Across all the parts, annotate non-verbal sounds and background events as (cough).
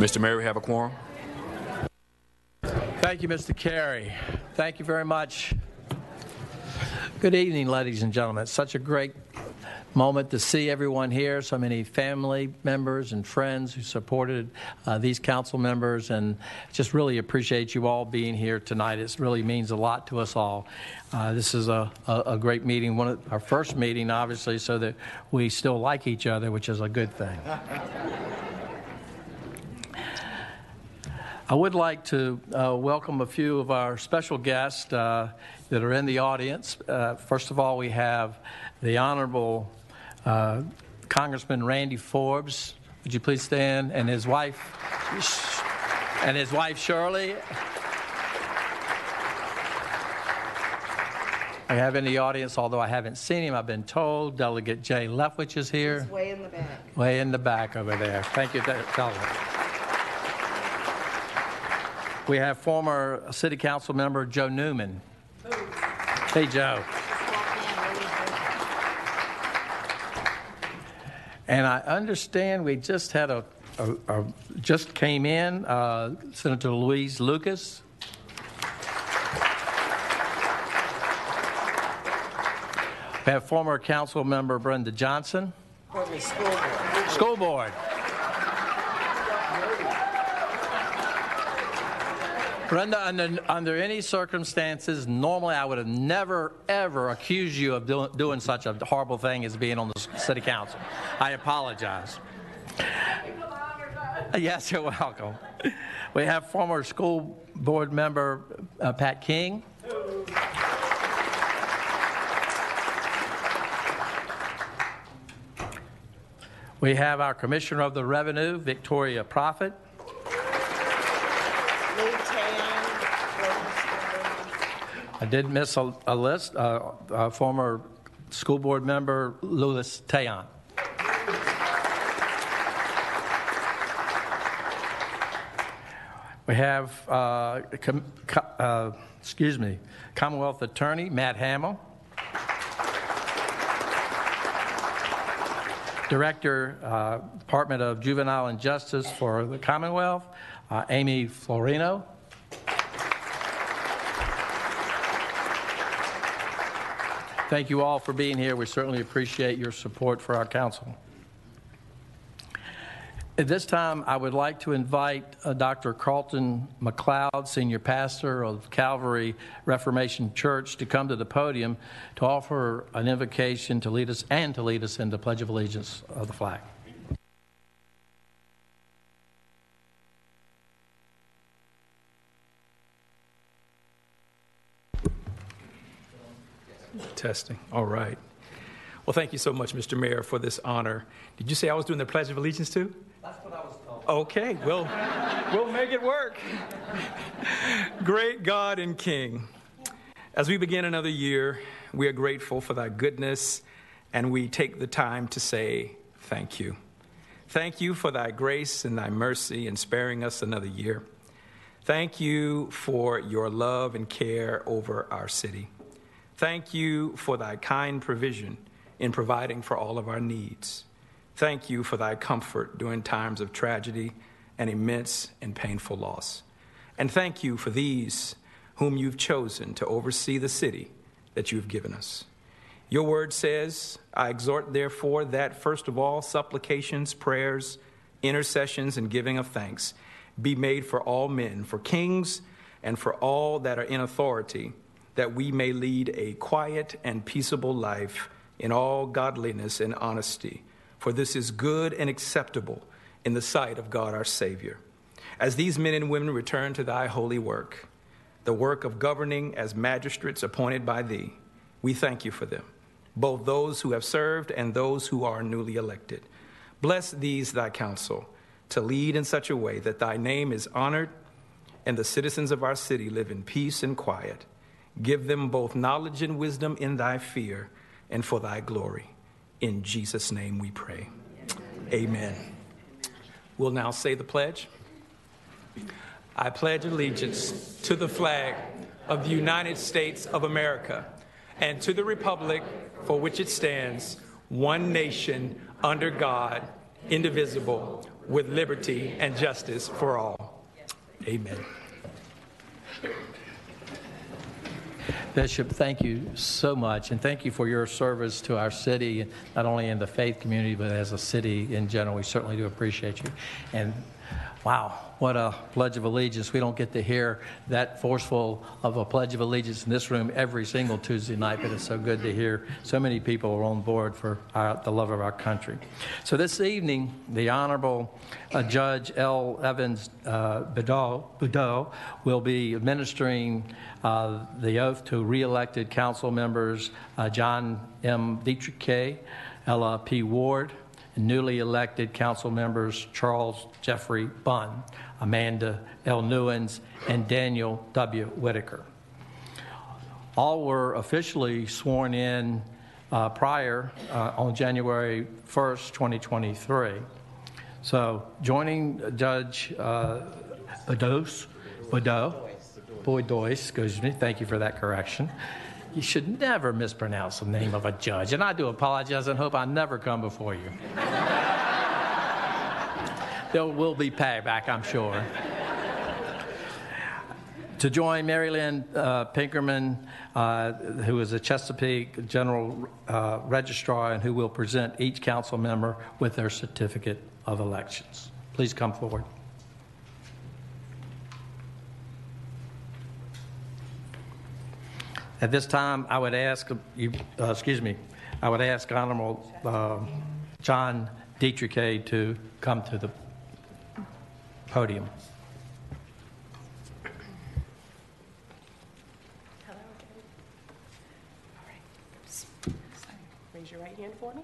Mr. Mayor, we have a quorum. Thank you, Mr. Carey. Thank you very much. Good evening, ladies and gentlemen. It's such a great moment to see everyone here, so many family members and friends who supported uh, these council members, and just really appreciate you all being here tonight. It really means a lot to us all. Uh, this is a, a, a great meeting, one of our first meeting, obviously, so that we still like each other, which is a good thing. (laughs) I would like to uh, welcome a few of our special guests uh, that are in the audience. Uh, first of all, we have the Honorable uh, Congressman Randy Forbes. Would you please stand? And his wife, and his wife Shirley. I have in the audience, although I haven't seen him, I've been told Delegate Jay Leftwich is here. He's way in the back. Way in the back over there. Thank you, Delegate. We have former City Council member Joe Newman. Hey, Joe. And I understand we just had a, a, a just came in, uh, Senator Louise Lucas. We have former council member Brenda Johnson. School board. School board. Brenda, under, under any circumstances, normally I would have never, ever accused you of do, doing such a horrible thing as being on the city council. I apologize. Yes, you're welcome. We have former school board member uh, Pat King. We have our Commissioner of the Revenue, Victoria Prophet. Lou Tayon, former I did miss a, a list. Uh, uh, former school board member Louis Tayon. We have, uh, com, co- uh, excuse me, Commonwealth Attorney Matt Hamel. Director, uh, Department of Juvenile and Justice for the Commonwealth, uh, Amy Floriano. Thank you all for being here. We certainly appreciate your support for our council. At this time, I would like to invite uh, Dr. Carlton McLeod, Senior Pastor of Calvary Reformation Church, to come to the podium to offer an invocation to lead us and to lead us in the Pledge of Allegiance of the flag. Testing. All right. Well, thank you so much, Mr. Mayor, for this honor. Did you say I was doing the Pledge of Allegiance too? That's what I was told. Okay, well, we'll make it work. Great God and King, as we begin another year, we are grateful for thy goodness, and we take the time to say thank you. Thank you for thy grace and thy mercy in sparing us another year. Thank you for your love and care over our city. Thank you for thy kind provision in providing for all of our needs. Thank you for thy comfort during times of tragedy and immense and painful loss. And thank you for these whom you've chosen to oversee the city that you've given us. Your word says, I exhort, therefore, that first of all, supplications, prayers, intercessions, and giving of thanks be made for all men, for kings, and for all that are in authority, that we may lead a quiet and peaceable life in all godliness and honesty. For this is good and acceptable in the sight of God our Savior. As these men and women return to thy holy work, the work of governing as magistrates appointed by thee, we thank you for them, both those who have served and those who are newly elected. Bless these, thy council, to lead in such a way that thy name is honored and the citizens of our city live in peace and quiet. Give them both knowledge and wisdom in thy fear and for thy glory. In Jesus' name we pray. Amen. We'll now say the pledge. I pledge allegiance to the flag of the United States of America and to the republic for which it stands, one nation under God, indivisible, with liberty and justice for all. Amen. Bishop, thank you so much, and thank you for your service to our city, not only in the faith community, but as a city in general. We certainly do appreciate you. And wow, what a Pledge of Allegiance. We don't get to hear that forceful of a Pledge of Allegiance in this room every single Tuesday night, but it's so good to hear so many people are on board for our, the love of our country. So this evening, the Honorable uh, Judge L. Evans uh, will be administering uh, the oath to re-elected council members uh, John M. de Triquet, Ella P. Ward, newly elected council members Charles Jeffrey Bunn, Amanda L. Newins, and Daniel W. Whitaker. All were officially sworn in uh, prior uh, on January 1st, 2023. So joining Judge uh, Bodos, Bodo, Boydois, excuse me, thank you for that correction. You should never mispronounce the name of a judge, and I do apologize and hope I never come before you. there will be payback, I'm sure. to join Mary Lynn uh, Pinkerman, uh, who is a Chesapeake General uh, Registrar and who will present each council member with their certificate of elections. Please come forward. At this time, I would ask you, uh, excuse me, I would ask Honorable uh, John de Triquet to come to the podium. Hello again. All right. Raise your right hand for me.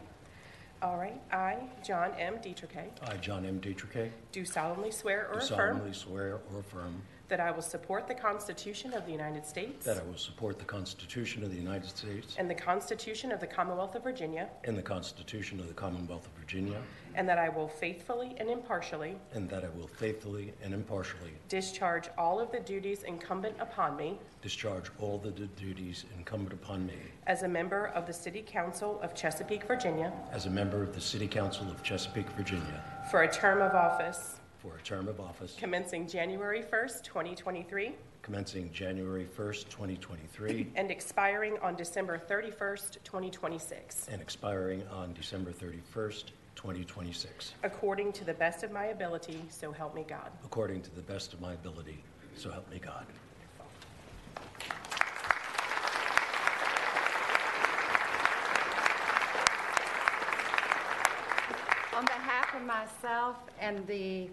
All right. I, John M. de Triquet, I, John M. de Triquet, do solemnly swear or do affirm solemnly swear or affirm that I will support the Constitution of the United States that I will support the Constitution of the United States and the Constitution of the Commonwealth of Virginia, and the Constitution of the Commonwealth of Virginia, and that I will faithfully and impartially and that I will faithfully and impartially discharge all of the duties incumbent upon me discharge all the du- duties incumbent upon me as a member of the City Council of Chesapeake, Virginia, as a member of the City Council of Chesapeake, Virginia, for a term of office for a term of office. Commencing January 1st, 2023, commencing January 1st, 2023, (clears throat) and expiring on December 31st, 2026, and expiring on December 31st, 2026, according to the best of my ability, so help me God. according to the best of my ability, so help me God. On behalf of myself and the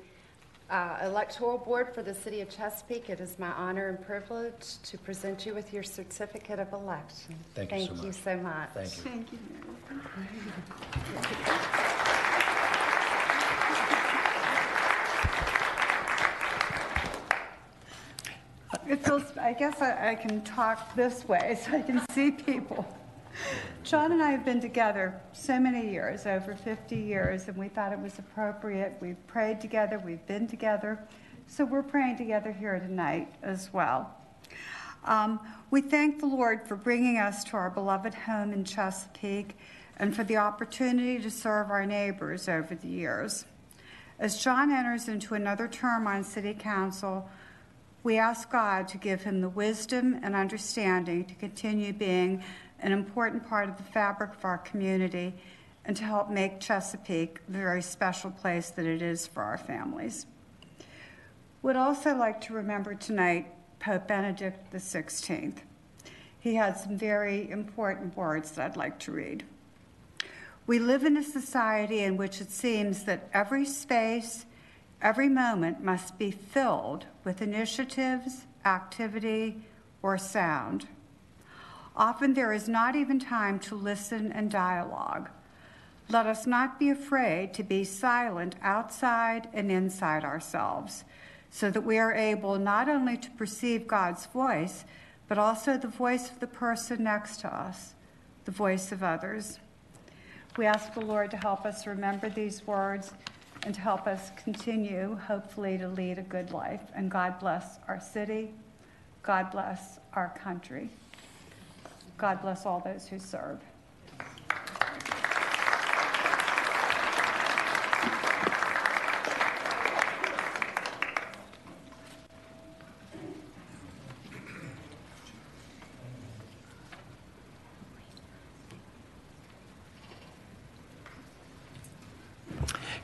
uh, Electoral Board for the City of Chesapeake, it is my honor and privilege to present you with your certificate of election. Thank you so Thank you much. so much. Thank you. Thank you. It feels, I guess I, I can talk this way so I can see people. John and I have been together so many years, over 50 years, and we thought it was appropriate. We've prayed together, we've been together, so we're praying together here tonight as well. Um, we thank the Lord for bringing us to our beloved home in Chesapeake and for the opportunity to serve our neighbors over the years. As John enters into another term on City Council, we ask God to give him the wisdom and understanding to continue being an important part of the fabric of our community and to help make Chesapeake the very special place that it is for our families. Would also like to remember tonight Pope Benedict XVI. He had some very important words that I'd like to read. We live in a society in which it seems that every space, every moment must be filled with initiatives, activity, or sound. Often there is not even time to listen and dialogue. Let us not be afraid to be silent outside and inside ourselves, so that we are able not only to perceive God's voice, but also the voice of the person next to us, the voice of others. We ask the Lord to help us remember these words and to help us continue, hopefully, to lead a good life. And God bless our city. God bless our country. God bless all those who serve.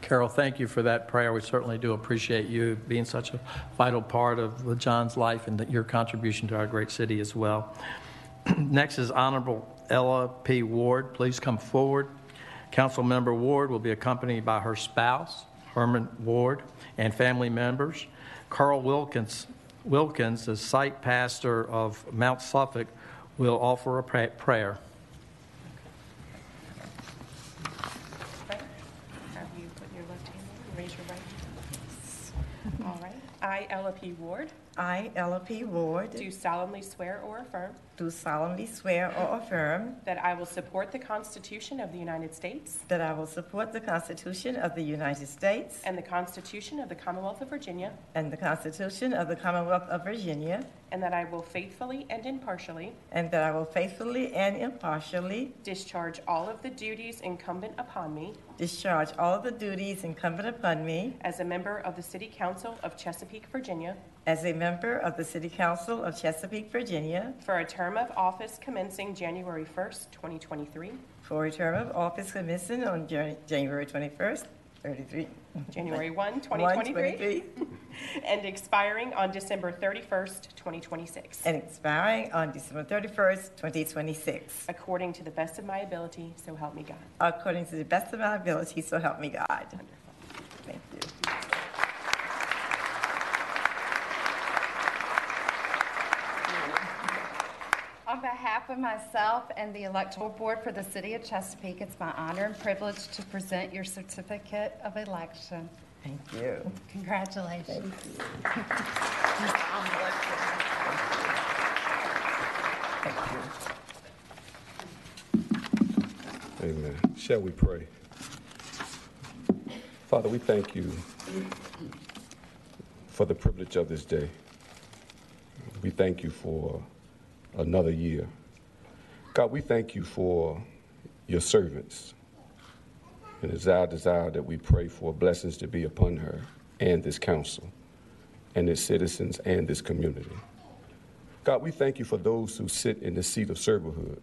Carol, thank you for that prayer. We certainly do appreciate you being such a vital part of John's life and your contribution to our great city as well. (clears throat) Next is Honorable Ella P. Ward. Please come forward. Councilmember Ward will be accompanied by her spouse, Herman Ward, and family members. Carl Wilkins, Wilkins, the site pastor of Mount Suffolk, will offer a pra- prayer. Have you put your left hand raise your right hand? All right. I, Ella P. Ward, I, Ella P. Ward, do solemnly swear or affirm do solemnly swear or affirm that I will support the Constitution of the United States that I will support the Constitution of the United States and the Constitution of the Commonwealth of Virginia, and the Constitution of the Commonwealth of Virginia, and that I will faithfully and impartially and that I will faithfully and impartially discharge all of the duties incumbent upon me discharge all of the duties incumbent upon me as a member of the City Council of Chesapeake, Virginia, as a member of the City Council of Chesapeake, Virginia, for a term of office commencing January 1st, 2023, for a term of office commencing on Jan- January 21st, 33. January 1, (laughs) 1, 2023, 23, (laughs) and expiring on December 31st, 2026, and expiring on December 31st, 2026, according to the best of my ability, so help me God. according to the best of my ability, so help me God. Thank you. On behalf of myself and the Electoral Board for the City of Chesapeake, it's my honor and privilege to present your certificate of election. Thank you. Congratulations. Amen. Shall we pray? Father, we thank you for the privilege of this day. We thank you for another year. God, we thank you for your servants. And it's our desire that we pray for blessings to be upon her and this council and its citizens and this community. God, we thank you for those who sit in the seat of servanthood.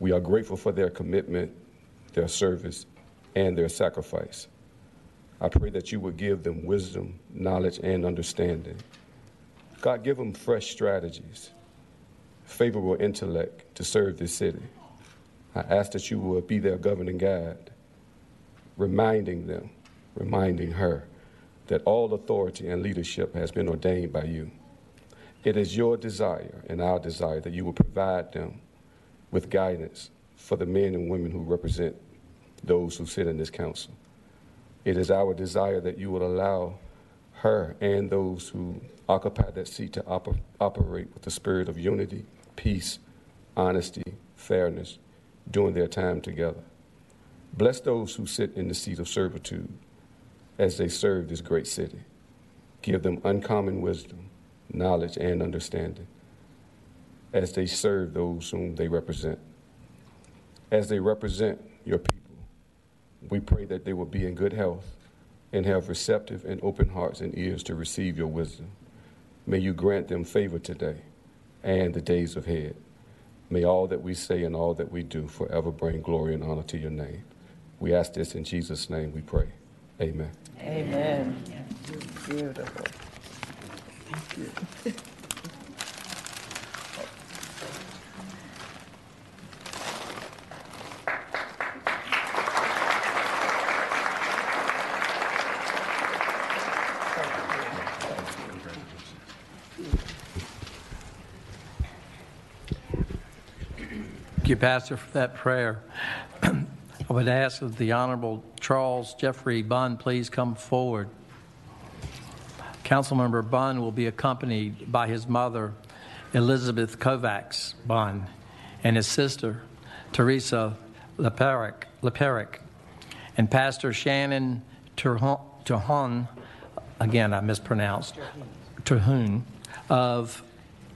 We are grateful for their commitment, their service, and their sacrifice. I pray that you would give them wisdom, knowledge, and understanding. God, give them fresh strategies, favorable intellect to serve this city. I ask that you would be their governing guide, reminding them, reminding her that all authority and leadership has been ordained by you. It is your desire and our desire that you will provide them with guidance for the men and women who represent those who sit in this council. It is our desire that you will allow her and those who occupy that seat to oper- operate with the spirit of unity, peace, honesty, fairness during their time together. Bless those who sit in the seat of servitude as they serve this great city. Give them uncommon wisdom, knowledge, and understanding as they serve those whom they represent. As they represent your people, we pray that they will be in good health and have receptive and open hearts and ears to receive your wisdom. May you grant them favor today and the days ahead. May all that we say and all that we do forever bring glory and honor to your name. We ask this in Jesus' name we pray. Amen. Amen. Beautiful. Thank you, (laughs) Pastor, for that prayer. (clears throat) I would ask that the Honorable Charles Jeffrey Bunn please come forward. Councilmember Bunn will be accompanied by his mother, Elizabeth Kovacs Bunn, and his sister, Teresa Leperick, Leperick and Pastor Shannon Terhon again, I mispronounced, Terhune, of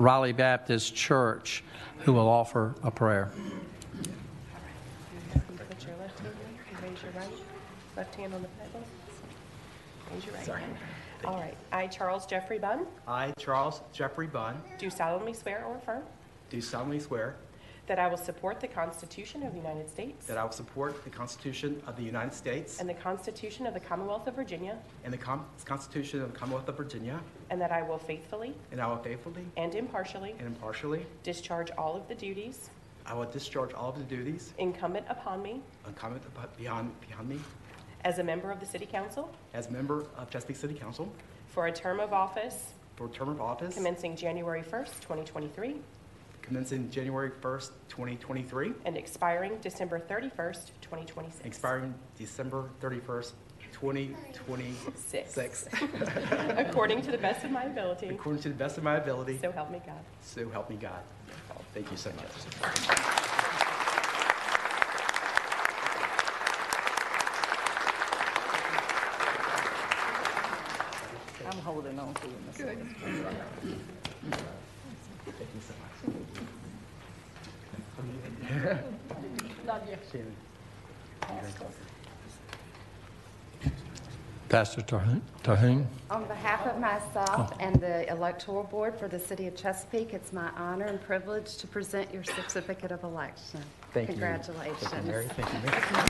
Raleigh Baptist Church, who will offer a prayer. You put your left hand in, raise your right, left hand on the Bible. Raise your right hand. All right. I, Charles Jeffrey Bunn, I, Charles Jeffrey Bunn, do solemnly swear or affirm do solemnly swear that I will support the Constitution of the United States that I will support the Constitution of the United States and the Constitution of the Commonwealth of Virginia, and the Com- Constitution of the Commonwealth of Virginia, and that I will faithfully and I will faithfully and impartially and impartially, discharge all of the duties I will discharge all of the duties incumbent upon me incumbent upon- beyond, beyond me as a member of the City Council as member of Chesapeake City Council for a term of office for a term of office commencing January 1st, 2023, commencing January 1st, 2023, and expiring December 31st, 2026. expiring December 31st, 2026. Six. (laughs) According to the best of my ability, According to the best of my ability, so help me God. so help me God. Thank you so much. I'm holding on to you, Miss Williams. Pastor Terhune- Terhune? On behalf of myself oh. and the Electoral Board for the City of Chesapeake, it's my honor and privilege to present your certificate of election. Thank you. Congratulations. Thank you, Mary. Thank you, Mary.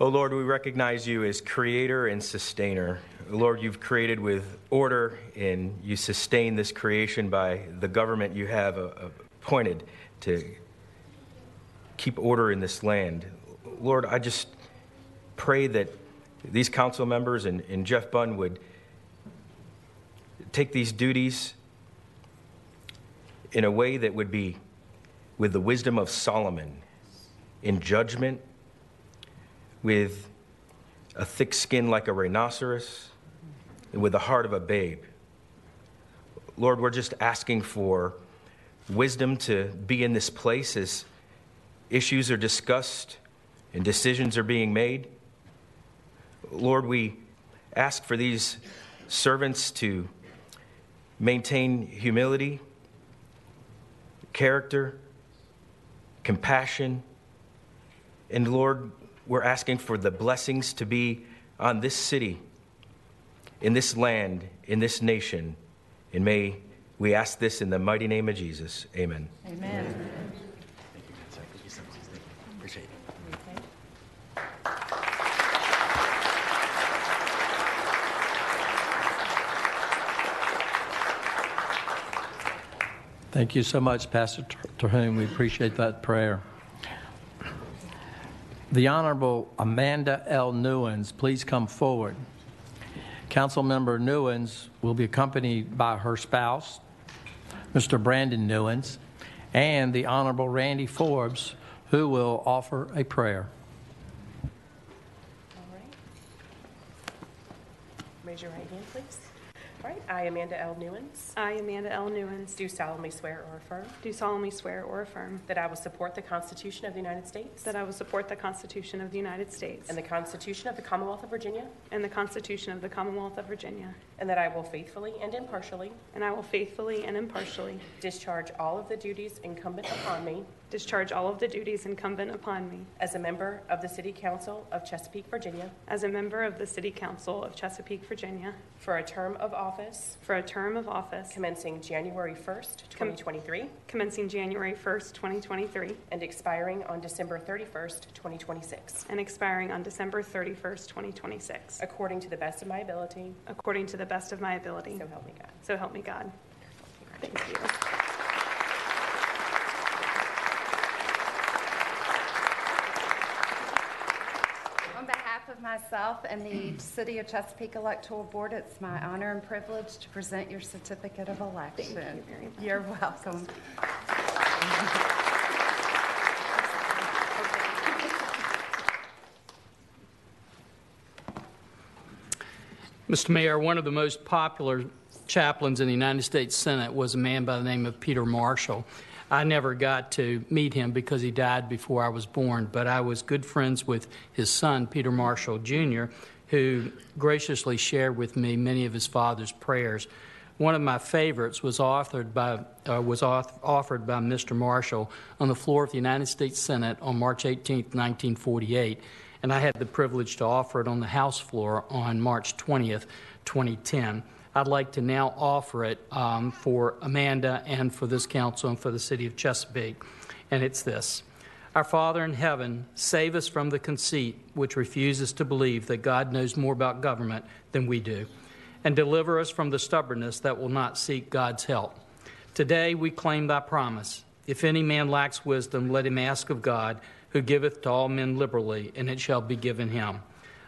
Oh Lord, we recognize you as creator and sustainer. Lord, you've created with order and you sustain this creation by the government you have uh, appointed to keep order in this land. Lord, I just pray that these council members and, and Jeff Bunn would take these duties in a way that would be with the wisdom of Solomon in judgment with a thick skin like a rhinoceros, and with the heart of a babe. Lord, we're just asking for wisdom to be in this place as issues are discussed and decisions are being made. Lord, we ask for these servants to maintain humility, character, compassion, and Lord, we're asking for the blessings to be on this city, in this land, in this nation. And may we ask this in the mighty name of Jesus. Amen. Amen. Thank you, Thank you so much. Thank you. Appreciate it. Thank you so much, Pastor Terhune. We appreciate that prayer. The Honorable Amanda L. Newins, please come forward. Councilmember Newins will be accompanied by her spouse, Mr. Brandon Newins, and the Honorable Randy Forbes, who will offer a prayer. All right. Raise your right hand, please. All right, I, Amanda L. Newins, I, Amanda L. Newins, do solemnly swear or affirm do solemnly swear or affirm that I will support the Constitution of the United States that I will support the Constitution of the United States and the Constitution of the Commonwealth of Virginia, and the Constitution of the Commonwealth of Virginia, and that I will faithfully and impartially and I will faithfully and impartially discharge all of the duties incumbent upon me discharge all of the duties incumbent upon me as a member of the City Council of Chesapeake, Virginia, as a member of the City Council of Chesapeake, Virginia, for a term of office for a term of office commencing January 1st, 2023, commencing January 1st, 2023, and expiring on December 31st, 2026, and expiring on December 31st, 2026, according to the best of my ability, according to the best of my ability. so help me God. So help me God. Thank you. On behalf of myself and the City of Chesapeake Electoral Board, it's my honor and privilege to present your certificate of election. Thank you very much. You're welcome. Mr. Mayor, one of the most popular chaplains in the United States Senate was a man by the name of Peter Marshall. I never got to meet him because he died before I was born, but I was good friends with his son, Peter Marshall Jr., who graciously shared with me many of his father's prayers. One of my favorites was authored by uh, was offered by Mr. Marshall on the floor of the United States Senate on March 18, 1948, and I had the privilege to offer it on the House floor on March 20th, 2010. I'd like to now offer it um, for Amanda and for this council and for the city of Chesapeake. And it's this Our Father in heaven, save us from the conceit which refuses to believe that God knows more about government than we do, and deliver us from the stubbornness that will not seek God's help. Today we claim thy promise. If any man lacks wisdom, let him ask of God, who giveth to all men liberally, and it shall be given him.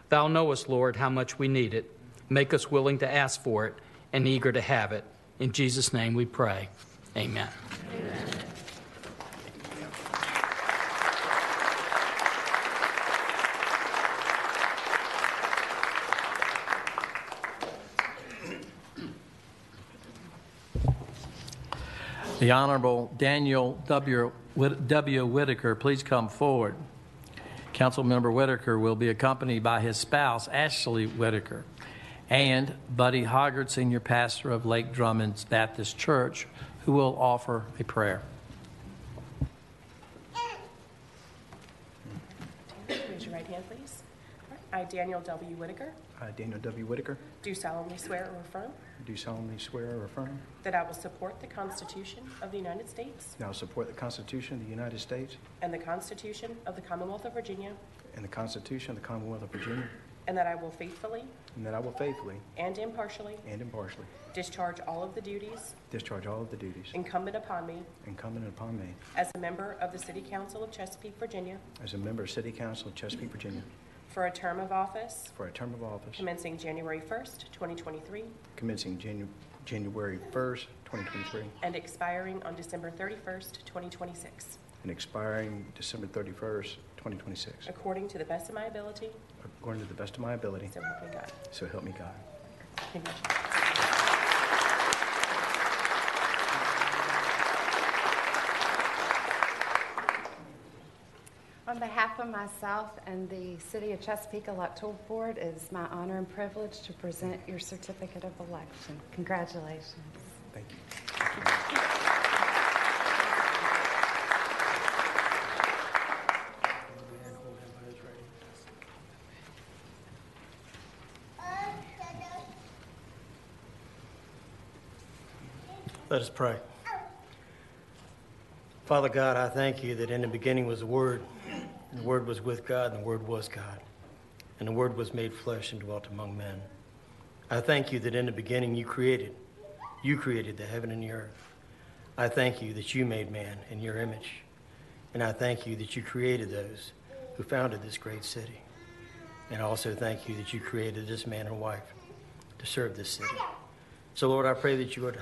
Thou knowest, Lord, how much we need it. Make us willing to ask for it and eager to have it. In Jesus' name we pray. Amen. The Honorable Daniel W. W. Whitaker, please come forward. Councilmember Whitaker will be accompanied by his spouse, Ashley Whitaker, and Buddy Hoggard, Senior Pastor of Lake Drummond Baptist Church, who will offer a prayer. Raise your right hand, please. I, Daniel W. Whitaker, I, Daniel W. Whitaker, do solemnly swear or affirm do solemnly swear or affirm that I will support the Constitution of the United States that I will support the Constitution of the United States and the Constitution of the Commonwealth of Virginia, and the Constitution of the Commonwealth of Virginia, and that I will faithfully and that I will faithfully and impartially and impartially discharge all of the duties discharge all of the duties incumbent upon me incumbent upon me as a member of the City Council of Chesapeake, Virginia, as a member of City Council of Chesapeake, Virginia, for a term of office for a term of office commencing January 1st, 2023, commencing Janu- January 1st, 2023, and expiring on December 31st, 2026, and expiring December 31st, 2026, according to the best of my ability, according to the best of my ability, so help me God. so help me God. On behalf of myself and the City of Chesapeake Electoral Board, it is my honor and privilege to present your certificate of election. Congratulations. Thank you. Let us pray. Father God, I thank you that in the beginning was the Word, and the Word was with God, and the Word was God, and the Word was made flesh and dwelt among men. I thank you that in the beginning you created, you created the heaven and the earth. I thank you that you made man in your image, and I thank you that you created those who founded this great city. And also thank you that you created this man and wife to serve this city. So, Lord, I pray that you would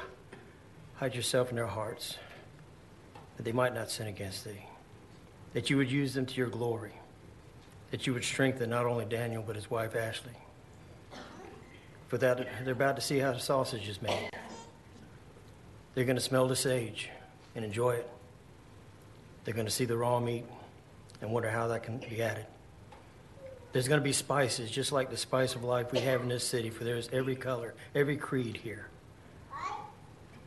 hide yourself in their hearts, that they might not sin against thee, that you would use them to your glory, that you would strengthen not only Daniel, but his wife Ashley. For that, they're about to see how the sausage is made. They're going to smell the sage and enjoy it. They're going to see the raw meat and wonder how that can be added. There's going to be spices, just like the spice of life we have in this city, for there's every color, every creed here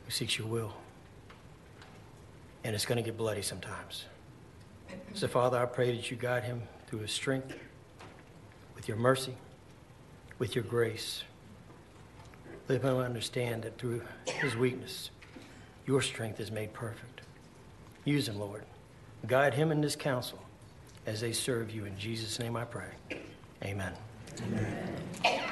who seeks your will. And it's going to get bloody sometimes. So, Father, I pray that you guide him through his strength, with your mercy, with your grace. Let him understand that through his weakness, your strength is made perfect. Use him, Lord. Guide him in this council as they serve you. In Jesus' name I pray. Amen. Amen.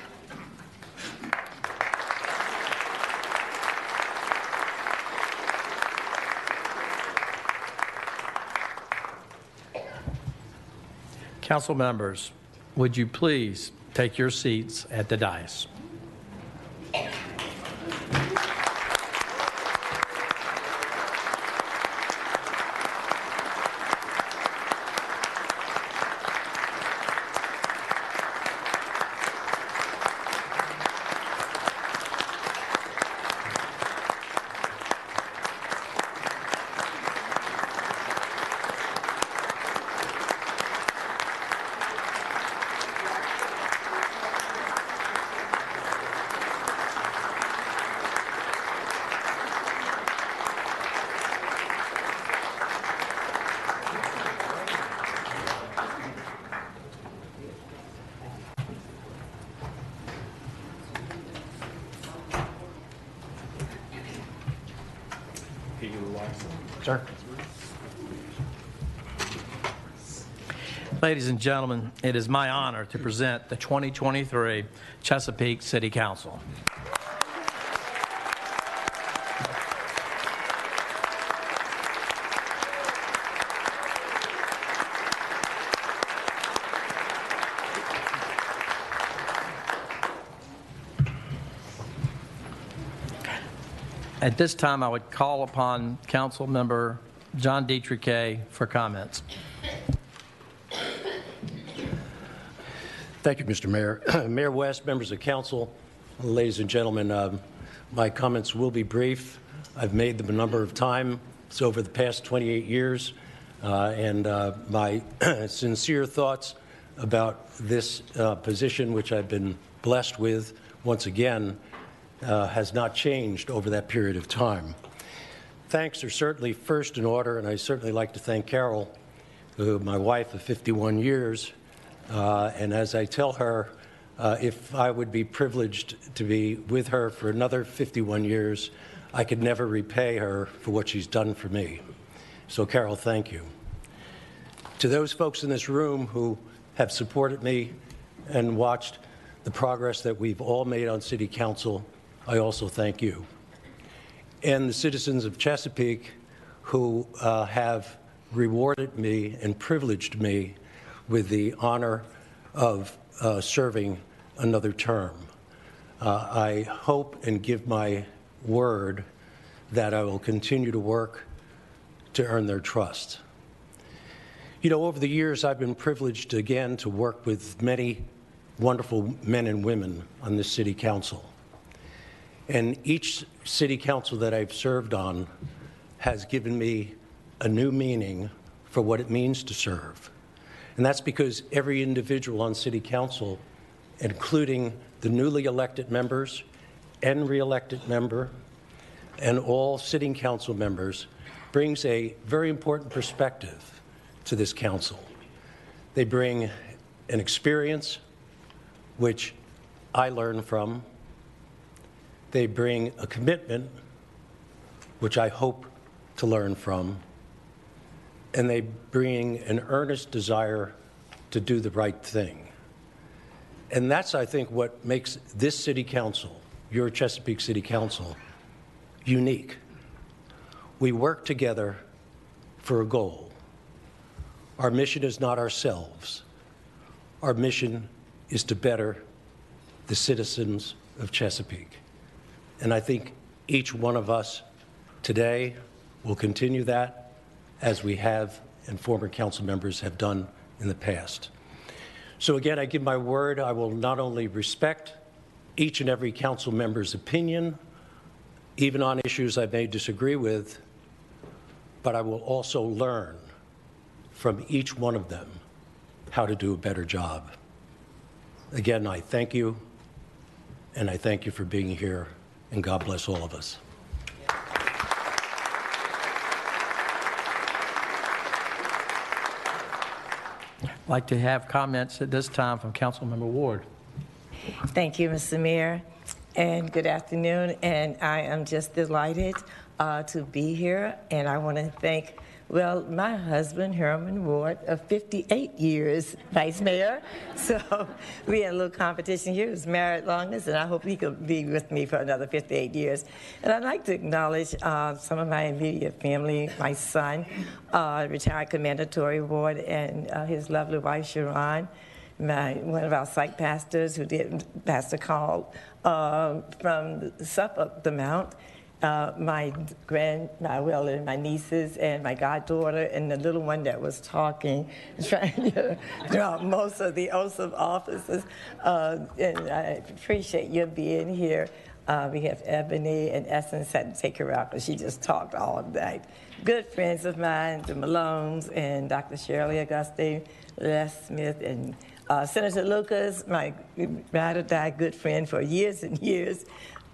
Council members, would you please take your seats at the dais? Ladies and gentlemen, it is my honor to present the 2023 Chesapeake City Council. At this time, I would call upon Council Member John de Triquet for comments. Thank you, Mr. Mayor. (clears throat) Mayor West, members of council, ladies and gentlemen, um, my comments will be brief. I've made them a number of times over the past 28 years, uh, and uh, my (clears throat) sincere thoughts about this uh, position, which I've been blessed with once again, uh, has not changed over that period of time. Thanks are certainly first in order, and I certainly like to thank Carol, my wife of 51 years, uh, and as I tell her, uh, if I would be privileged to be with her for another 51 years, I could never repay her for what she's done for me. So, Carol, thank you. To those folks in this room who have supported me and watched the progress that we've all made on City Council, I also thank you. And the citizens of Chesapeake who uh, have rewarded me and privileged me with the honor of uh, serving another term. Uh, I hope and give my word that I will continue to work to earn their trust. You know, over the years, I've been privileged again to work with many wonderful men and women on this city council. And each city council that I've served on has given me a new meaning for what it means to serve. And that's because every individual on City Council, including the newly elected members and re-elected member, and all sitting council members, brings a very important perspective to this council. They bring an experience which I learn from. They bring a commitment which I hope to learn from and they bring an earnest desire to do the right thing. And that's, I think, what makes this city council, your Chesapeake City Council, unique. We work together for a goal. Our mission is not ourselves. Our mission is to better the citizens of Chesapeake. And I think each one of us today will continue that as we have and former council members have done in the past. So again, I give my word I will not only respect each and every council member's opinion, even on issues I may disagree with, but I will also learn from each one of them how to do a better job. Again, I thank you, and I thank you for being here, and God bless all of us. Like to have comments at this time from Councilmember Ward. Thank you, Mr. Mayor, and good afternoon. And I am just delighted uh, to be here, and I want to thank well, my husband, Herman Ward, of 58 years, Vice Mayor. (laughs) So we had a little competition here. He was married longest, and I hope he could be with me for another 58 years. And I'd like to acknowledge uh, some of my immediate family, my son, uh, retired Commander Tory Ward, and uh, his lovely wife, Sharon. My, one of our site pastors who did Pastor Call uh, from Suffolk, the Mount, uh, my grand, my, well, and my nieces and my goddaughter and the little one that was talking, (laughs) trying to draw most of the oaths of offices. Uh, and I appreciate you being here. Uh, we have Ebony and Essence had to take her out because she just talked all night. Good friends of mine, the Malones and Dr. Shirley Augustine, Les Smith, and uh, Senator Lucas, my ride or die good friend for years and years.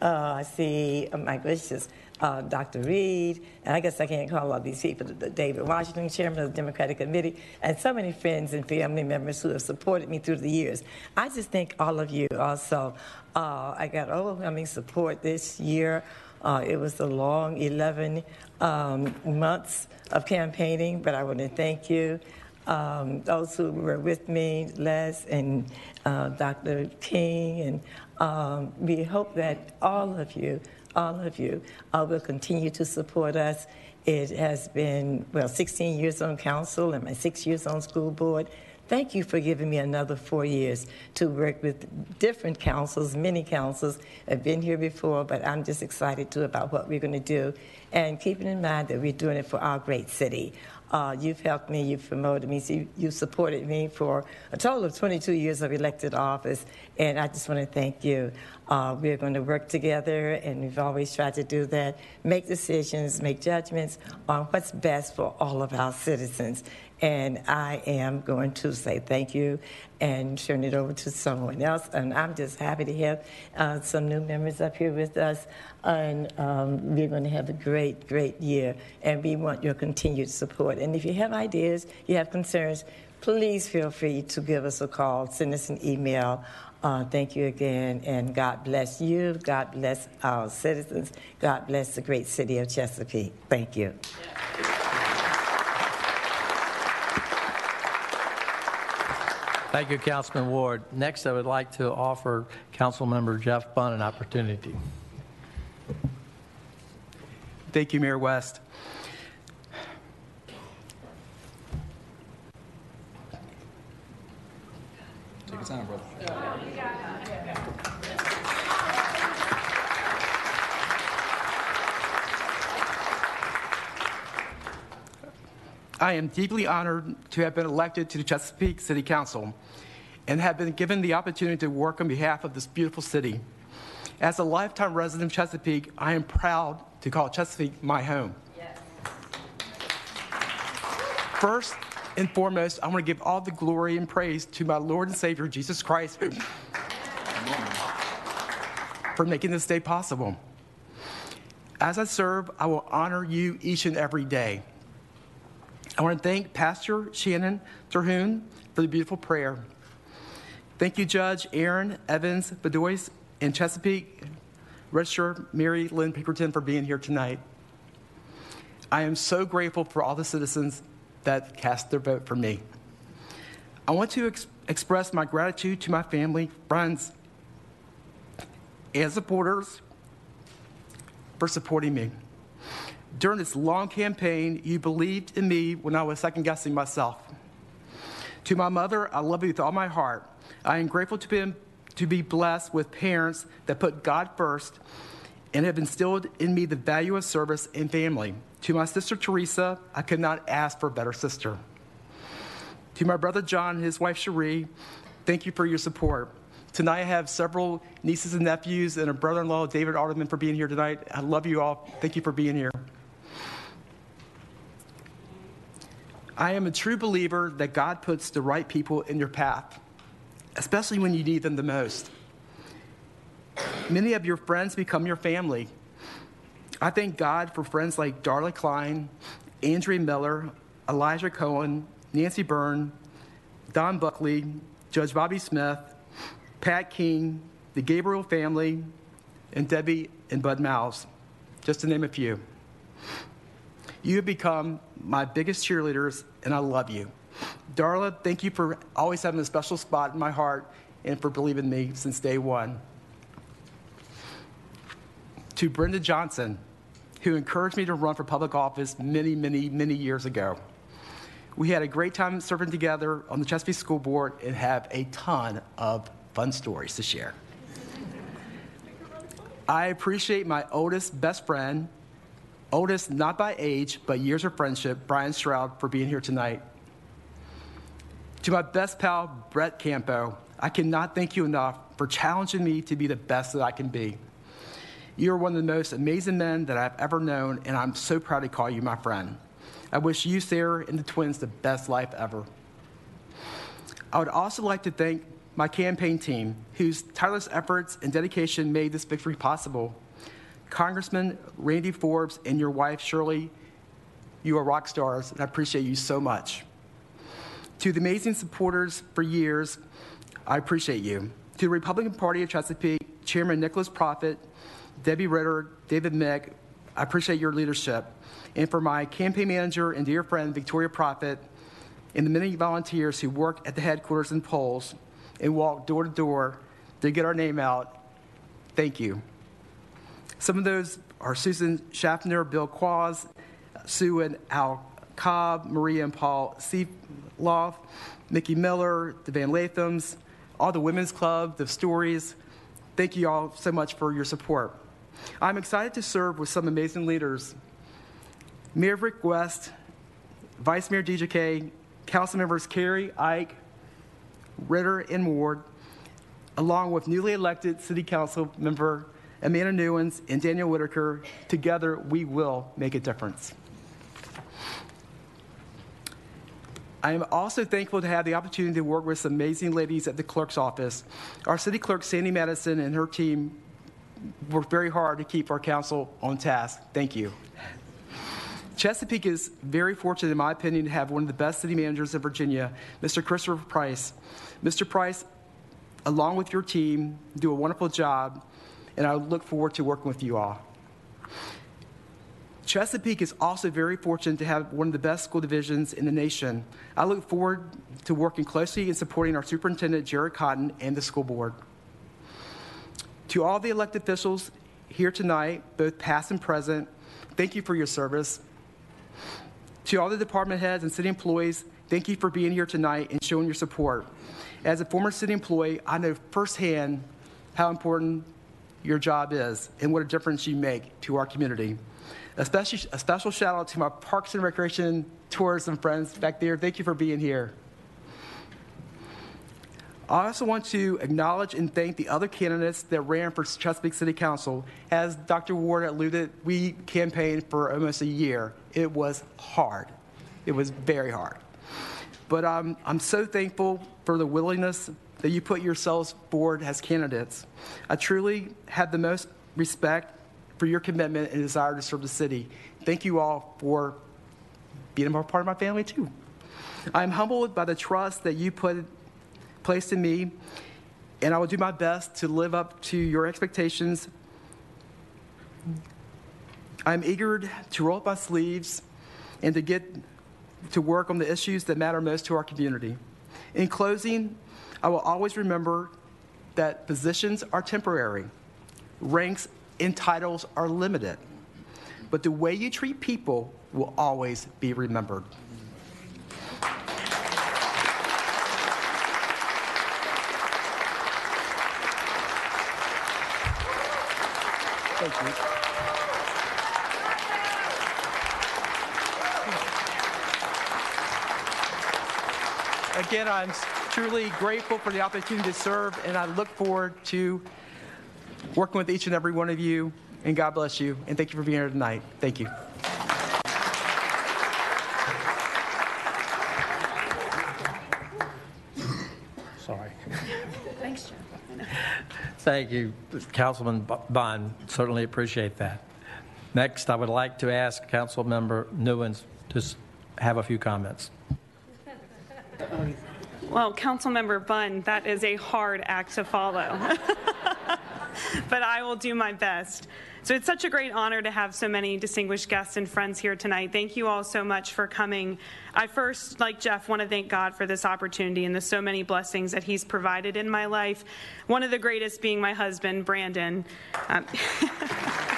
Uh, I see, oh my gracious, uh, Dr. Reed, and I guess I can't call all these people, the David Washington, chairman of the Democratic Committee, and so many friends and family members who have supported me through the years. I just thank all of you also. Uh, I got overwhelming support this year Uh, it was a long 11 um, months of campaigning, but I want to thank you. Um, those who were with me, Les and uh, Dr. King, and um, we hope that all of you, all of you, uh, will continue to support us. It has been, well, 16 years on council and my six years on school board. Thank you for giving me another four years to work with different councils, many councils. I've been here before, but I'm just excited too about what we're going to do. And keeping in mind that we're doing it for our great city. Uh, you've helped me, you've promoted me, so you, you've supported me for a total of 22 years of elected office, and I just want to thank you. Uh, we're going to work together, and we've always tried to do that, make decisions, make judgments on what's best for all of our citizens. And I am going to say thank you and turn it over to someone else. And I'm just happy to have uh, some new members up here with us. And um, we're going to have a great, great year. And we want your continued support. And if you have ideas, you have concerns, please feel free to give us a call, send us an email. Uh, thank you again, and God bless you. God bless our citizens. God bless the great city of Chesapeake. Thank you. Thank you, Councilman Ward. Next, I would like to offer Councilmember Jeff Bunn an opportunity. Thank you, Mayor West. Take your time, brother. I am deeply honored to have been elected to the Chesapeake City Council and have been given the opportunity to work on behalf of this beautiful city. As a lifetime resident of Chesapeake, I am proud to call Chesapeake my home. First and foremost, I want to give all the glory and praise to my Lord and Savior, Jesus Christ, for making this day possible. As I serve, I will honor you each and every day. I want to thank Pastor Shannon Terhune for the beautiful prayer. Thank you, Judge Aaron Evans Bedois and Chesapeake Register Mary Lynn Pinkerton for being here tonight. I am so grateful for all the citizens that cast their vote for me. I want to ex- express my gratitude to my family, friends, and supporters for supporting me. During this long campaign, you believed in me when I was second guessing myself. To my mother, I love you with all my heart. I am grateful to be, to be blessed with parents that put God first and have instilled in me the value of service and family. To my sister Teresa, I could not ask for a better sister. To my brother John and his wife Cherie, thank you for your support. Tonight I have several nieces and nephews and a brother-in-law, David Alderman, for being here tonight. I love you all. Thank you for being here. I am a true believer that God puts the right people in your path, especially when you need them the most. Many of your friends become your family. I thank God for friends like Darla Klein, Andrea Miller, Elijah Cohen, Nancy Byrne, Don Buckley, Judge Bobby Smith, Pat King, the Gabriel family, and Debbie and Bud Mouse, just to name a few. You have become my biggest cheerleaders, and I love you. Darla, thank you for always having a special spot in my heart and for believing me since day one. To Brenda Johnson, who encouraged me to run for public office many, many, many years ago. We had a great time serving together on the Chesapeake School Board and have a ton of fun stories to share. I appreciate my oldest best friend, oldest not by age, but years of friendship, Brian Stroud, for being here tonight. To my best pal, Brett Campo, I cannot thank you enough for challenging me to be the best that I can be. You are one of the most amazing men that I've ever known, and I'm so proud to call you my friend. I wish you, Sarah, and the twins the best life ever. I would also like to thank my campaign team, whose tireless efforts and dedication made this victory possible. Congressman Randy Forbes and your wife, Shirley, you are rock stars, and I appreciate you so much. To the amazing supporters for years, I appreciate you. To the Republican Party of Chesapeake, Chairman Nicholas Profit, Debbie Ritter, David Mick, I appreciate your leadership. And for my campaign manager and dear friend, Victoria Prophet, and the many volunteers who work at the headquarters and polls and walk door to door to get our name out, thank you. Some of those are Susan Schaffner, Bill Qualls, Sue and Al Cobb, Maria and Paul Seeloff, Mickey Miller, the Van Lathams, all the Women's Club, the Stories. Thank you all so much for your support. I'm excited to serve with some amazing leaders. Mayor Rick West, Vice Mayor DJK, Council members Carey, Ike, Ritter, and Ward, along with newly elected City Council member Amanda Newins and Daniel Whitaker. Together, we will make a difference. I am also thankful to have the opportunity to work with some amazing ladies at the clerk's office. Our city clerk, Sandy Madison, and her team worked very hard to keep our council on task. Thank you. Chesapeake is very fortunate, in my opinion, to have one of the best city managers in Virginia, Mr. Christopher Price. Mr. Price, along with your team, do a wonderful job, and I look forward to working with you all. Chesapeake is also very fortunate to have one of the best school divisions in the nation. I look forward to working closely and supporting our superintendent, Jared Cotton, and the school board. To all the elected officials here tonight, both past and present, thank you for your service. To all the department heads and city employees, thank you for being here tonight and showing your support. As a former city employee, I know firsthand how important your job is and what a difference you make to our community. Especially a special shout out to my Parks and Recreation tourism friends back there. Thank you for being here. I also want to acknowledge and thank the other candidates that ran for Chesapeake City Council. As Dr. Ward alluded, we campaigned for almost a year. It was hard. It was very hard. But um, I'm so thankful for the willingness that you put yourselves forward as candidates. I truly have the most respect for your commitment and desire to serve the city. Thank you all for being a part of my family, too. I'm humbled by the trust that you put placed in me, and I will do my best to live up to your expectations. I'm eager to roll up my sleeves and to get to work on the issues that matter most to our community. In closing, I will always remember that positions are temporary, ranks and titles are limited, but the way you treat people will always be remembered. Thank you. Again, I'm truly grateful for the opportunity to serve, and I look forward to working with each and every one of you. And God bless you. And thank you for being here tonight. Thank you. Sorry. Thanks, John. Thank you, Councilman Bond. Certainly appreciate that. Next, I would like to ask Councilmember Newins to have a few comments. (laughs) Well, Councilmember Bunn, that is a hard act to follow. (laughs) but I will do my best. So it's such a great honor to have so many distinguished guests and friends here tonight. Thank you all so much for coming. I first, like Jeff, want to thank God for this opportunity and the so many blessings that He's provided in my life. One of the greatest being my husband, Brandon. Um, (laughs)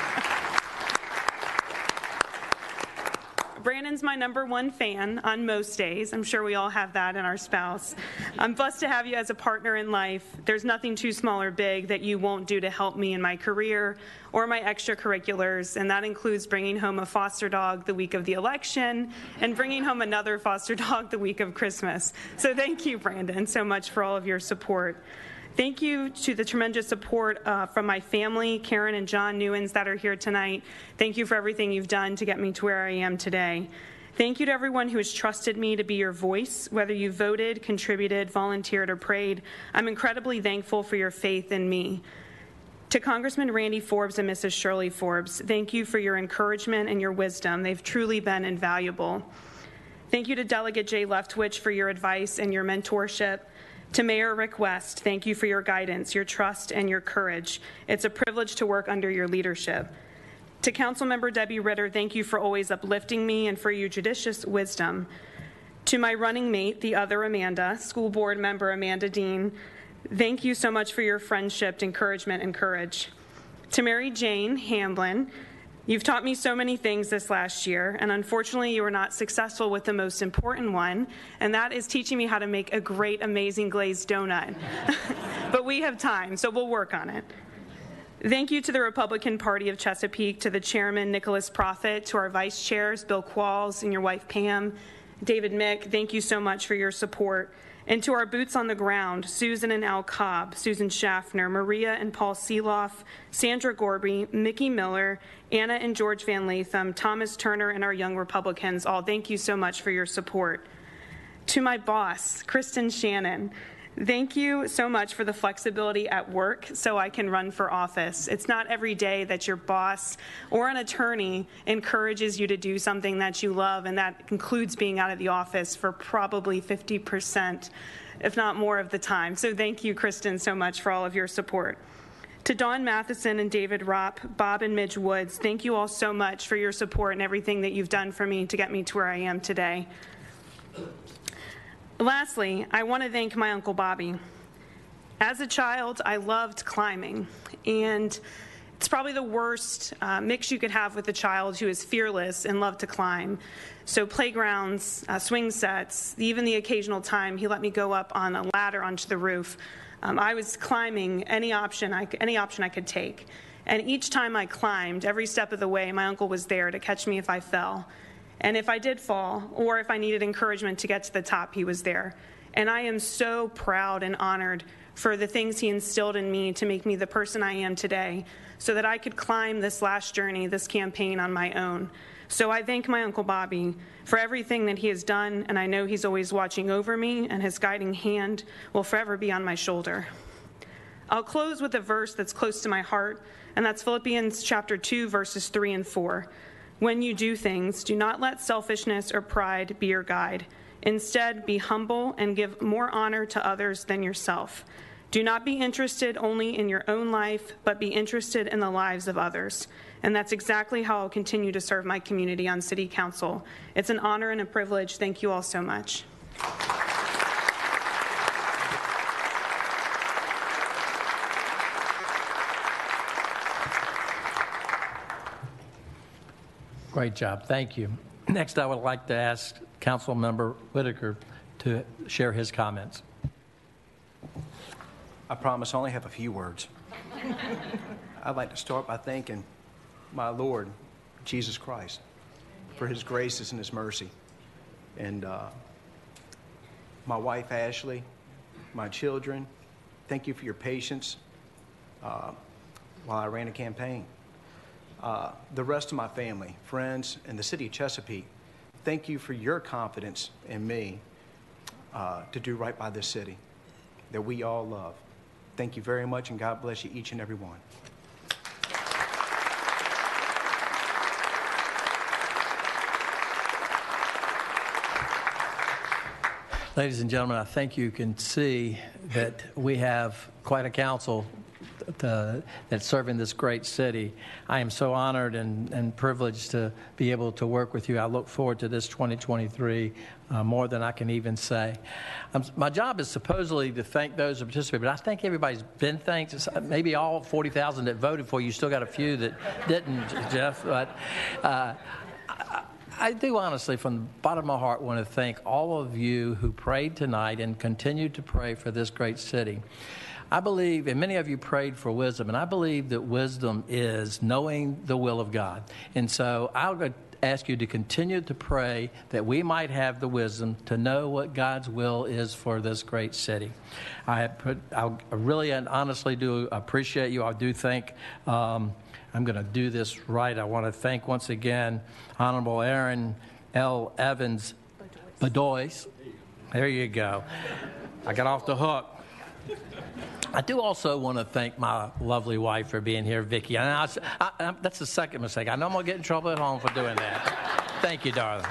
Brandon's my number one fan on most days. I'm sure we all have that in our spouse. I'm blessed to have you as a partner in life. There's nothing too small or big that you won't do to help me in my career or my extracurriculars, and that includes bringing home a foster dog the week of the election and bringing home another foster (laughs) dog the week of Christmas. So thank you, Brandon, so much for all of your support. Thank you to the tremendous support uh, from my family, Karen and John Newins, that are here tonight. Thank you for everything you've done to get me to where I am today. Thank you to everyone who has trusted me to be your voice, whether you voted, contributed, volunteered, or prayed. I'm incredibly thankful for your faith in me. To Congressman Randy Forbes and Mrs. Shirley Forbes, thank you for your encouragement and your wisdom. They've truly been invaluable. Thank you to Delegate Jay Leftwich for your advice and your mentorship. To Mayor Rick West, thank you for your guidance, your trust, and your courage. It's a privilege to work under your leadership. To Councilmember Debbie Ritter, thank you for always uplifting me and for your judicious wisdom. To my running mate, the other Amanda, school board member Amanda Dean, thank you so much for your friendship, encouragement, and courage. To Mary Jane Hamblin, you've taught me so many things this last year, and unfortunately, you were not successful with the most important one, and that is teaching me how to make a great, amazing glazed donut. (laughs) but we have time, so we'll work on it. Thank you to the Republican Party of Chesapeake, to the chairman, Nicholas Profit, to our vice chairs, Bill Qualls and your wife, Pam, David Mick, thank you so much for your support. And to our boots on the ground, Susan and Al Cobb, Susan Schaffner, Maria and Paul Seeloff, Sandra Gorby, Mickey Miller, Anna and George Van Latham, Thomas Turner, and our young Republicans, all thank you so much for your support. To my boss, Kristen Shannon, Thank you so much for the flexibility at work so I can run for office. It's not every day that your boss or an attorney encourages you to do something that you love, and that includes being out of the office for probably 50%, if not more, of the time. So thank you, Kristen, so much for all of your support. To Don Matheson and David Ropp, Bob and Midge Woods, thank you all so much for your support and everything that you've done for me to get me to where I am today. Lastly, I want to thank my Uncle Bobby. As a child, I loved climbing, and it's probably the worst uh, mix you could have with a child who is fearless and loved to climb. So, playgrounds, uh, swing sets, even the occasional time he let me go up on a ladder onto the roof. Um, I was climbing any option I, any option I could take. And each time I climbed, every step of the way, my uncle was there to catch me if I fell. And if I did fall, or if I needed encouragement to get to the top, he was there. And I am so proud and honored for the things he instilled in me to make me the person I am today, so that I could climb this last journey, this campaign on my own. So I thank my Uncle Bobby for everything that he has done, and I know he's always watching over me, and his guiding hand will forever be on my shoulder. I'll close with a verse that's close to my heart, and that's Philippians chapter 2, verses 3 and 4. When you do things, do not let selfishness or pride be your guide. Instead, be humble and give more honor to others than yourself. Do not be interested only in your own life, but be interested in the lives of others. And that's exactly how I'll continue to serve my community on City Council. It's an honor and a privilege. Thank you all so much. Great job. Thank you. Next, I would like to ask Council Member Whitaker to share his comments. I promise I only have a few words. I'd like to start by thanking my Lord, Jesus Christ, for his graces and his mercy. And uh, my wife, Ashley, my children, thank you for your patience uh, while I ran a campaign. Uh, the rest of my family, friends, and the city of Chesapeake, thank you for your confidence in me uh, to do right by this city that we all love. Thank you very much, and God bless you, each and every one. Ladies and gentlemen, I think you can see that we have quite a council to, that's serving this great city. I am so honored and, and privileged to be able to work with you. I look forward to this 2023 uh, more than I can even say. Um, my job is supposedly to thank those who participated, but I think everybody's been thanked. It's maybe all 40,000 that voted for you. Still got a few that didn't, (laughs) Jeff. But uh, I, I do honestly, from the bottom of my heart, want to thank all of you who prayed tonight and continue to pray for this great city. I believe, and many of you prayed for wisdom, and I believe that wisdom is knowing the will of God. And so I'll ask you to continue to pray that we might have the wisdom to know what God's will is for this great city. I, put, I really and honestly do appreciate you. I do think. Um, I'm going to do this right. I want to thank once again Honorable Aaron L. Evans Bedoya. There you go. I got off the hook. I do also want to thank my lovely wife for being here, Vicki. And I, I, I, that's the second mistake. I know I'm going to get in trouble at home for doing that. thank you, darling.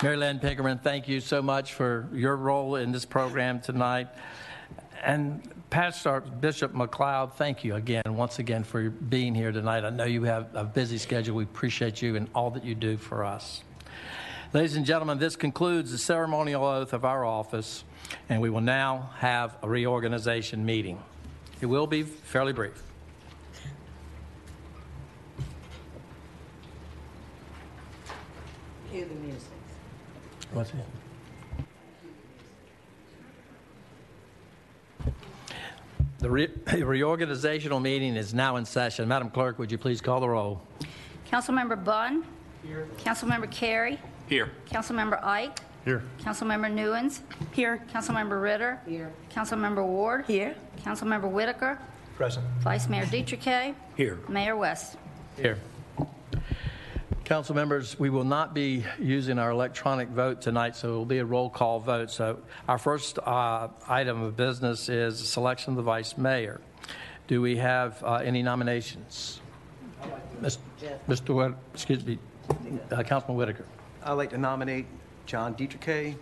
Mary Lynn Pinkerman, thank you so much for your role in this program tonight. And Pastor Bishop McLeod, thank you again, once again, for being here tonight. I know you have a busy schedule. We appreciate you and all that you do for us. Ladies and gentlemen, this concludes the ceremonial oath of our office, and we will now have a reorganization meeting. It will be fairly brief. Cue the music. What's it? The re- (laughs) reorganizational meeting is now in session. Madam Clerk, would you please call the roll? Councilmember Bunn. Here. Councilmember Carey. Here. Councilmember Ike. Here. Councilmember Newins. Here. Councilmember Ritter. Here. Councilmember Ward. Here. Councilmember Whitaker. Present. Vice Mayor de Triquet. Here. Mayor West. Here. Council members, we will not be using our electronic vote tonight, so it will be a roll call vote. So our first uh, item of business is the selection of the vice mayor. Do we have uh, any nominations? Mis- Mr. Whit, excuse me, uh, Councilman Whitaker. I'd like to nominate John de Triquet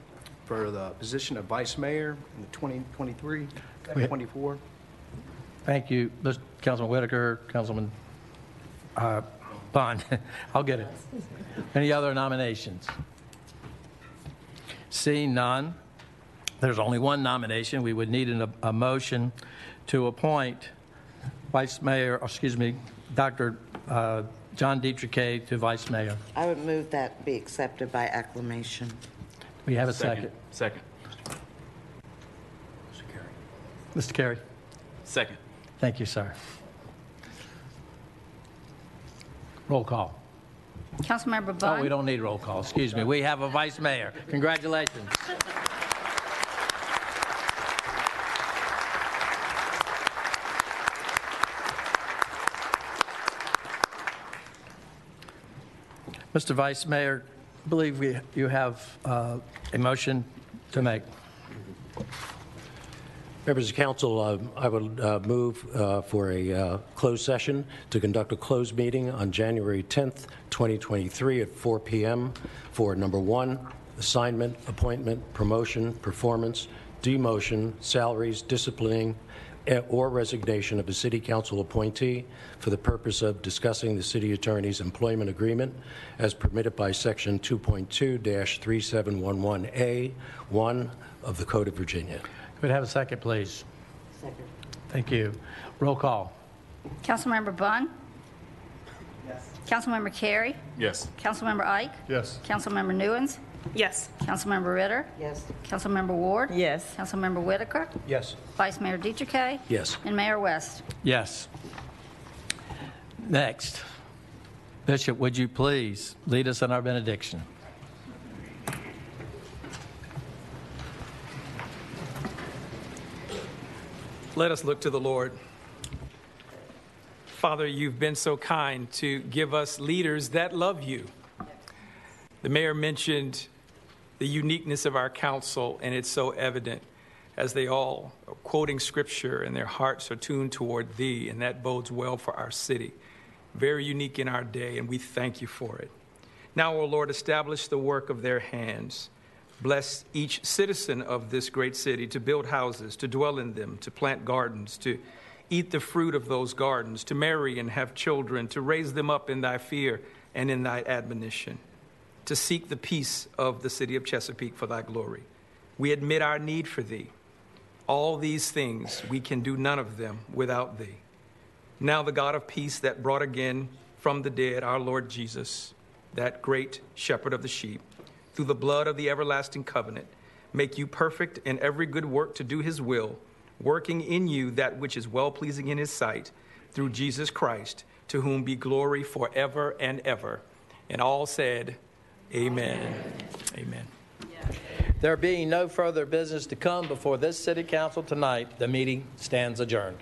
for the position of vice mayor in the 2023-24. Thank you, Mr. Councilman Whitaker, Councilman uh, Bond. (laughs) I'll get it. Any other nominations? Seeing none, there's only one nomination. We would need an- a motion to appoint Vice Mayor, excuse me, Dr. uh, John de Triquet to Vice Mayor. I would move that be accepted by acclamation. We have a second. Second. Mr. Carey? Second. Thank you, sir. Roll call. Councilmember Bond. Oh, we don't need roll call, excuse me. We have a vice mayor. Congratulations. Mr. Vice Mayor, I believe we, you have uh, a motion to make. Members of council, uh, I would uh, move uh, for a uh, closed session to conduct a closed meeting on January 10th, 2023 at 4 p.m. for number one, assignment, appointment, promotion, performance, demotion, salaries, disciplining, or resignation of a city council appointee for the purpose of discussing the city attorney's employment agreement as permitted by section 2.2-3711A1 of the Code of Virginia. Could I have a second, please? Second. Thank you. Roll call. Councilmember Bunn. Yes. Councilmember Carey. Yes. Councilmember Ike. Yes. Councilmember Newins. Yes. Councilmember Ritter. Yes. Councilmember Ward. Yes. Councilmember Whitaker. Yes. Vice Mayor de Triquet. Yes. And Mayor West. Yes. Next, Bishop, would you please lead us in our benediction? Let us look to the Lord. Father, you've been so kind to give us leaders that love you. The mayor mentioned the uniqueness of our council, and it's so evident as they all are quoting scripture and their hearts are tuned toward thee, and that bodes well for our city. Very unique in our day, and we thank you for it. Now, O Lord, establish the work of their hands. Bless each citizen of this great city to build houses, to dwell in them, to plant gardens, to eat the fruit of those gardens, to marry and have children, to raise them up in thy fear and in thy admonition, to seek the peace of the city of Chesapeake for thy glory. We admit our need for thee. All these things, we can do none of them without thee. Now, the God of peace that brought again from the dead our Lord Jesus, that great shepherd of the sheep, through the blood of the everlasting covenant, make you perfect in every good work to do his will, working in you that which is well pleasing in his sight, through Jesus Christ, to whom be glory forever and ever. And all said, Amen. Amen. There being no further business to come before this city council tonight, the meeting stands adjourned.